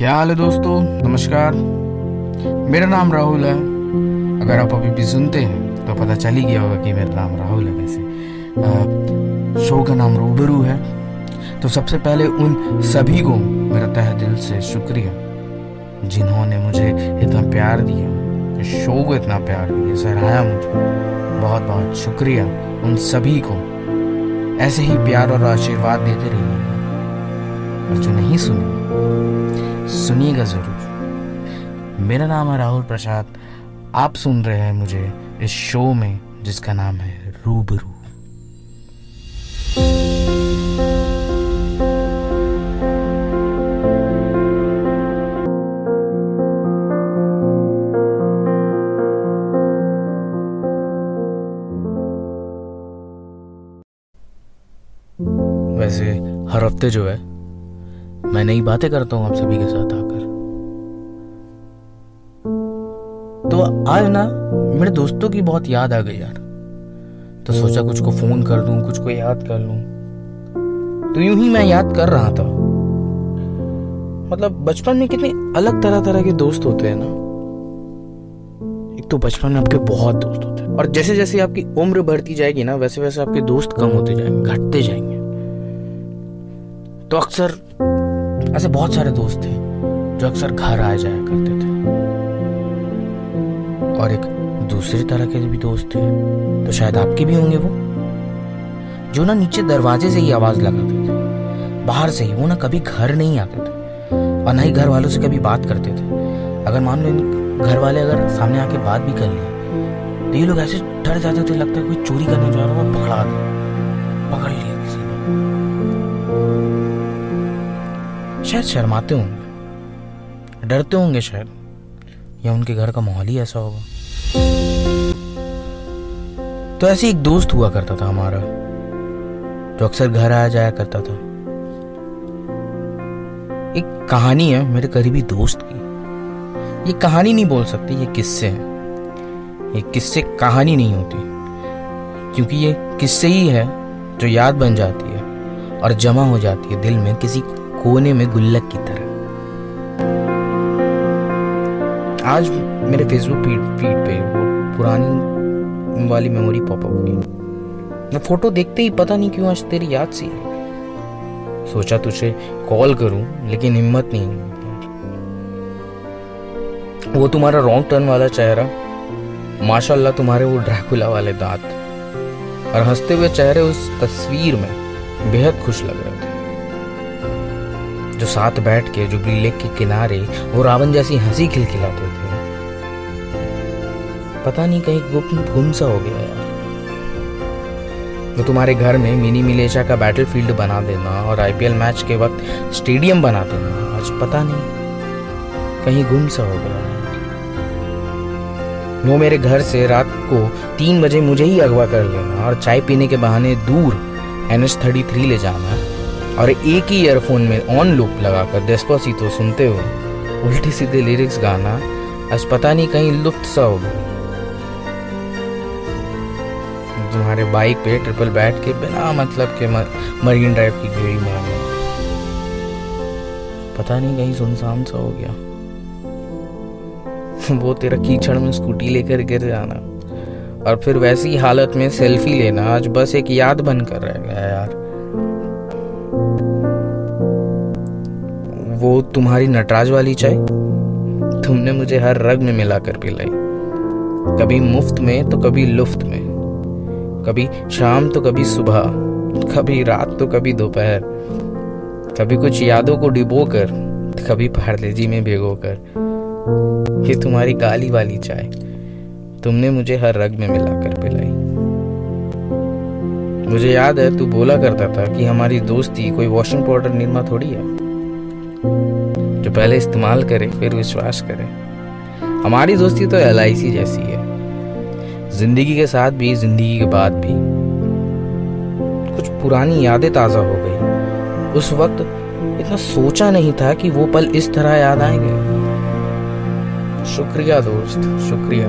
क्या हाल है दोस्तों? नमस्कार। मेरा नाम राहुल है। अगर आप अभी भी सुनते हैं तो पता चल ही गया होगा कि मेरा नाम राहुल है वैसे। शो का नाम रूबरू है। तो सबसे पहले उन सभी को मेरा तह दिल से शुक्रिया, जिन्होंने मुझे इतना प्यार दिया। शो को इतना प्यार दिया सराहाया मुझे। बहुत बहुत शुक्रिया उन सभी को। ऐसे ही प्यार और आशीर्वाद देते रहिए। और जो नहीं सुने सुनिएगा ज़रूर। मेरा नाम है राहुल प्रसाद। आप सुन रहे हैं मुझे इस शो में, जिसका नाम है रूबरू। वैसे हर हफ़्ते जो है मैं नई बातें करता हूँ आप सभी के साथ आकर। तो आज ना, मेरे दोस्तों की बहुत याद आ गई यार। तो सोचा कुछ को फ़ोन कर दूँ, कुछ को याद कर लूँ। तो यूँ ही मैं याद कर रहा था। मतलब बचपन में कितने अलग तरह तरह के दोस्त होते हैं ना। एक तो बचपन में आपके बहुत दोस्त होते हैं। और जैसे जैसे आपकी उम्र बढ़ती जाएगी ना वैसे वैसे आपके दोस्त कम होते जाएँगे, घटते जाएँगे। तो अक्सर ऐसे बहुत सारे दोस्त थे जो अक्सर घर आ जाया करते थे। और एक दूसरी तरह के भी दोस्त थे तो शायद आपके भी होंगे वो, जो ना नीचे दरवाजे से ही आवाज़ लगाते थे, बाहर से ही, वो ना कभी घर नहीं आते थे, और ना ही घर वालों से कभी बात करते थे। अगर मान लो घर वाले अगर सामने आके बात भी कर लिए तो ये लोग ऐसे डर जाते थे, लगता है कोई चोरी करने जा रहा हो पकड़ा दे, पकड़ लिया। शायद शर्माते होंगे। डरते होंगे शायद। या उनके घर का माहौल ही ऐसा होगा। तो ऐसे एक दोस्त हुआ करता था हमारा, जो अक्सर घर आया जाया करता था। एक कहानी है मेरे करीबी दोस्त की। ये कहानी नहीं बोल सकती, ये किस्से हैं। ये किस्से कहानी नहीं होती, क्योंकि ये किस्से ही है जो याद बन जाती है और जमा हो जाती है दिल में किसी कोने में गुल्लक की तरह। आज मेरे फेसबुक फ़ीड फ़ीड पे वो पुरानी वाली मेमोरी पॉपअप हुई। मैं फ़ोटो देखते ही पता नहीं क्यों आज तेरी याद सी सोचा तुझे कॉल करूँ, लेकिन हिम्मत नहीं वो तुम्हारा रॉन्ग टर्न वाला चेहरा, माशाल्लाह तुम्हारे वो ड्रैकुला वाले दांत, और हँसते हुए चेहरे उस तस्वीर में बेहद खुश लग रहे थे। जो साथ बैठ के, जो लेक के किनारे वो रावण जैसी हँसी खिलखिलाते थे। पता नहीं कहीं गुप्त गुम सा हो गया यार। वो तुम्हारे घर में मिनी मिलेशा का बैटलफील्ड बना देना और आईपीएल मैच के वक्त स्टेडियम बना देना, आज पता नहीं कहीं गुम सा हो गया वो मेरे घर से रात को तीन बजे मुझे ही अगवा कर लेना और चाय पीने के बहाने दूर एन एच थर्टी थ्री ले जाना। और एक ही ईयरफोन में ऑन लूप लगाकर डेस्पोसितो सुनते हुए उल्टी सीधे लिरिक्स गाना, आज पता नहीं कहीं लुप्त सा हो तुम्हारे बाइक पे ट्रिपल बैठ के बिना मतलब के मरीन ड्राइव की गेड़ी मारना पता नहीं कहीं सुनसान सा हो गया। वो तेरा कीचड़ में स्कूटी लेकर गिर जाना। और फिर वैसी हालत में सेल्फी लेना, आज बस एक याद बनकर रह गया यार। वो तुम्हारी नटराज वाली चाय? तुमने मुझे हर रग में मिलाकर पिलाई कभी मुफ़्त में तो कभी लुफ्त में। कभी शाम तो कभी सुबह। कभी रात तो कभी दोपहर। कभी कुछ यादों को डिबो कर, कभी पार्लेजी में भिगो कर। ये तुम्हारी काली वाली चाय। तुमने मुझे हर रग में मिलाकर पिलाई मुझे याद है, तू बोला करता था कि हमारी दोस्ती कोई वॉशिंग पाउडर निर्मा थोड़ी है। जो पहले इस्तेमाल करें, फिर विश्वास करें। हमारी दोस्ती तो एलआईसी जैसी है। ज़िंदगी के साथ भी, ज़िंदगी के बाद भी। कुछ पुरानी यादें ताज़ा हो गई। उस वक्त इतना सोचा नहीं था कि वो पल इस तरह याद आएँगे। शुक्रिया दोस्त, शुक्रिया।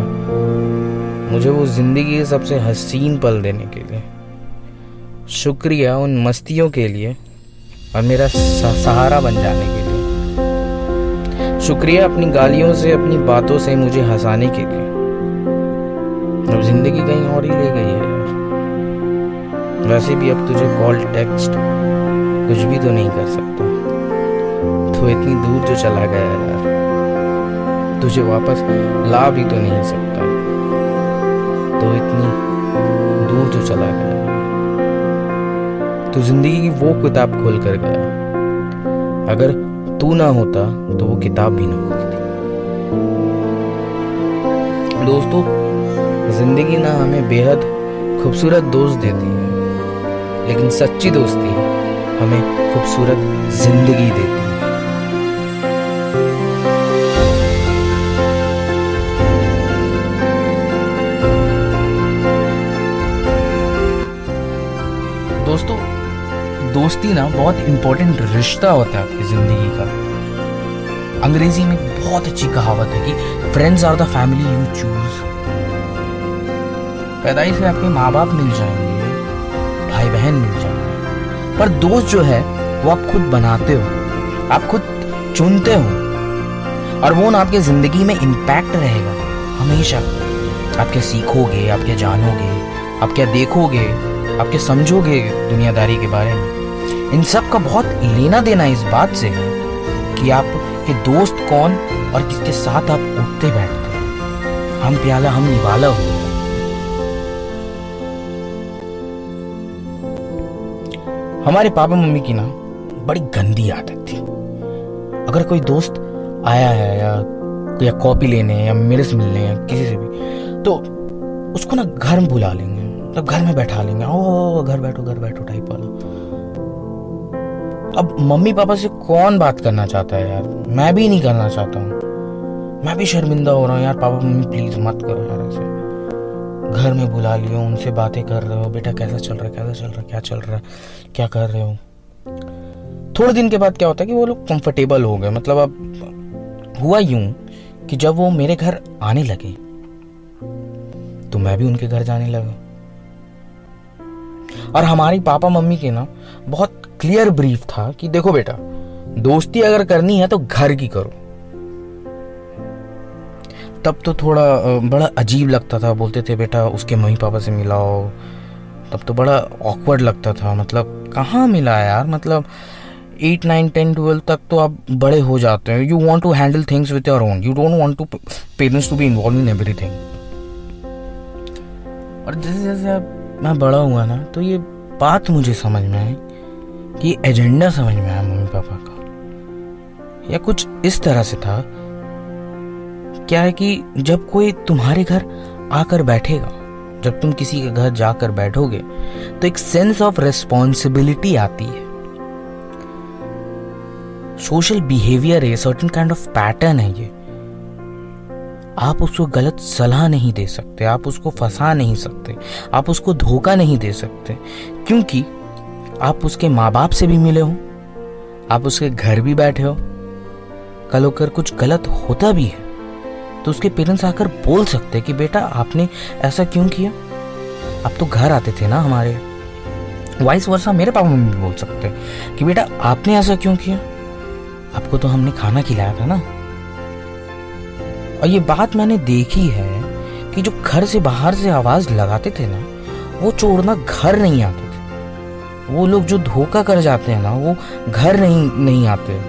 मुझे वो ज़िंदगी के सबसे हसीन पल देने के लिए। शुक्रिया उन मस्तियों के लिए और मेरा सहारा बन जाने के लिए शुक्रिया अपनी गालियों से, अपनी बातों से मुझे हंसाने के लिए। अब ज़िंदगी कहीं और ही ले गई है। वैसे भी अब तुझे कॉल टेक्स्ट कुछ भी तो नहीं कर सकता। तो इतनी दूर जो चला गया यार। तुझे वापस ला भी तो नहीं सकता। तो इतनी दूर जो चला गया तो ज़िंदगी की वो किताब खोल कर गया। अगर तू ना होता तो वो किताब भी ना होती। दोस्तों, ज़िंदगी ना हमें बेहद खूबसूरत दोस्त देती है, लेकिन सच्ची दोस्ती हमें खूबसूरत ज़िंदगी देती है। दोस्तों, दोस्ती ना बहुत इंपॉर्टेंट रिश्ता होता है आपकी ज़िंदगी अंग्रेज़ी में बहुत अच्छी कहावत है कि friends are the family you choose पैदाइश से आपके माँ बाप मिल जाएँगे भाई बहन मिल जाएँगे, पर दोस्त जो है, वो आप खुद बनाते हो, आप खुद चुनते हो, और वो ना आपके ज़िंदगी में इम्पैक्ट रहेगा। हमेशा आप क्या सीखोगे आप क्या जानोगे आप क्या देखोगे आप क्या समझोगे दुनियादारी के बारे में। इन सब का बहुत लेना देना इस बात से है कि आप के दोस्त कौन और किसके साथ आप उठते बैठते हम प्याला, हम निवाला हो। हमारे पापा मम्मी की ना बड़ी गंदी आदत थी। अगर कोई दोस्त आया है या या कॉपी लेने या मेरे से मिलने या किसी से भी तो उसको ना घर में बुला लेंगे तब घर में बैठा लेंगे। ओ घर बैठो घर बैठो, टाइप वाला। अब मम्मी पापा से कौन बात करना चाहता है यार? मैं भी नहीं करना चाहता हूँ। मैं भी शर्मिंदा हो रहा हूँ यार, पापा मम्मी प्लीज़ मत करो यार ऐसे। घर में बुला लियो, उनसे बातें कर रहे हो, बेटा कैसा चल रहा है, कैसा चल रहा है, क्या चल रहा है, क्या कर रहे हो? थोड़े दिन के बाद क्या होता है कि वो लोग कंफर्टेबल हो गए। मतलब अब हुआ यूँ कि जब वो मेरे घर आने लगे तो मैं भी उनके घर जाने लगा। और हमारी पापा मम्मी के ना बहुत क्लियर ब्रीफ था कि देखो बेटा, दोस्ती अगर करनी है तो घर की करो। तब तो थोड़ा बड़ा अजीब लगता था। बोलते थे, बेटा, उसके मम्मी पापा से मिलाओ। तब तो बड़ा ऑकवर्ड लगता था। मतलब कहाँ मिला यार? मतलब एट नाइन टेन ट्वेल्व तक तो आप बड़े हो जाते हैं। You want to handle things with your own you don't want to parents to be involve in everything और जैसे जैसे अब मैं बड़ा हुआ ना तो ये बात मुझे समझ में आई कि एजेंडा समझ में आया मम्मी पापा का। या कुछ इस तरह से था? क्या है कि जब कोई तुम्हारे घर आकर बैठेगा, जब तुम किसी के घर जाकर बैठोगे तो एक सेंस ऑफ़ रिस्पॉन्सिबिलिटी आती है। सोशल बिहेवियर है सर्टन काइंड ऑफ़ पैटर्न है ये। आप उसको गलत सलाह नहीं दे सकते, आप उसको फंसा नहीं सकते, आप उसको धोखा नहीं दे सकते, क्योंकि आप उसके माँ बाप से भी मिले हो। आप उसके घर भी बैठे हो। कल होकर कुछ गलत होता भी है तो उसके पेरेंट्स आकर बोल सकते कि, बेटा, आपने ऐसा क्यों किया? आप तो घर आते थे ना हमारे। वाइस वर्षा मेरे पापा मम्मी भी बोल सकते कि, बेटा, आपने ऐसा क्यों किया? आपको तो हमने खाना खिलाया था ना। और ये बात मैंने देखी है कि जो घर से बाहर से आवाज़ लगाते थे ना, वो छोड़ना घर नहीं आते। वो लोग जो धोखा कर जाते हैं ना, वो घर नहीं नहीं आते।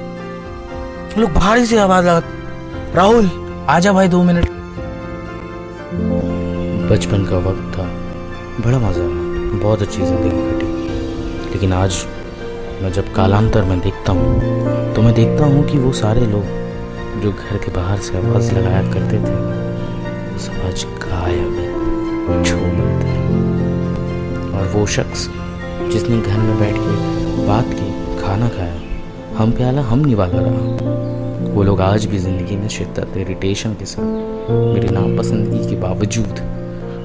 लोग भारी से आवाज़ लगाते राहुल, आजा भाई दो मिनट। बचपन का वक्त था। बड़ा मज़ा आया। बहुत अच्छी ज़िंदगी कटी। लेकिन आज मैं जब कालांतर में देखता हूँ तो मैं देखता हूँ कि वो सारे लोग जो घर के बाहर से आवाज़ लगाया करते थे, वो गायब है और वो शख्स जिसने घर में बैठ के बात की, खाना खाया, हम प्याला, हम निवाला रहा। वो लोग आज भी ज़िंदगी में शिद्दत इरिटेशन के साथ मेरे नापसंदगी के बावजूद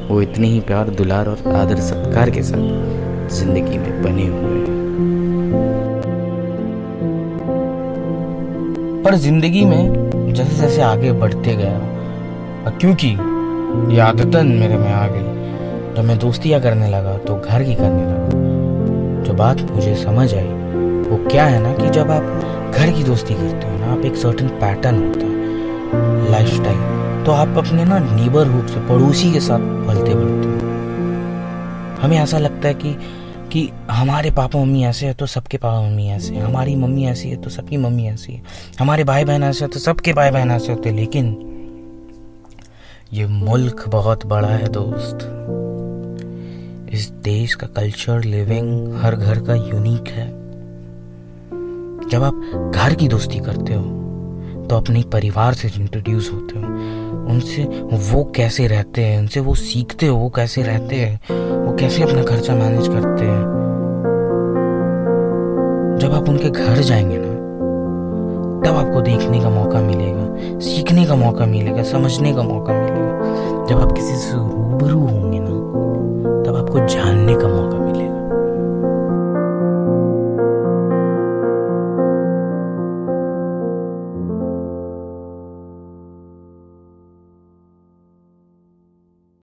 वो इतने ही प्यार, दुलार और आदर, सत्कार के साथ ज़िंदगी में बने हुए हैं। पर ज़िंदगी में जैसे जैसे आगे बढ़ते गया क्योंकि ये आदतन मेरे में आ गई, जब मैं दोस्तियाँ करने लगा तो घर की करने लगा। जो बात मुझे समझ आई। वो क्या है ना कि जब आप घर की दोस्ती करते हो ना, आप एक सर्टन पैटर्न होता है लाइफ स्टाइल तो आप अपने ना नेबरहुड से पड़ोसी के साथ पलते बढ़ते हो। हमें ऐसा लगता है कि कि हमारे पापा मम्मी ऐसे है तो सबके पापा मम्मी ऐसे हैं, हमारी मम्मी ऐसी है तो सबकी मम्मी ऐसी है, हमारे भाई बहन ऐसे है तो सबके भाई बहन ऐसे होते हैं, लेकिन ये मुल्क बहुत बड़ा है दोस्त। इस देश का कल्चर लिविंग हर घर का यूनिक है। जब आप घर की दोस्ती करते हो तो अपने परिवार से इंट्रोड्यूस होते हो, उनसे वो कैसे रहते हैं, उनसे वो सीखते हो, वो कैसे रहते हैं, वो कैसे अपना खर्चा मैनेज करते हैं? जब आप उनके घर जाएँगे ना, तब आपको देखने का मौका मिलेगा, सीखने का मौका मिलेगा, समझने का मौका मिलेगा। जब आप किसी से रूबरू होंगे ना आपको जानने का मौका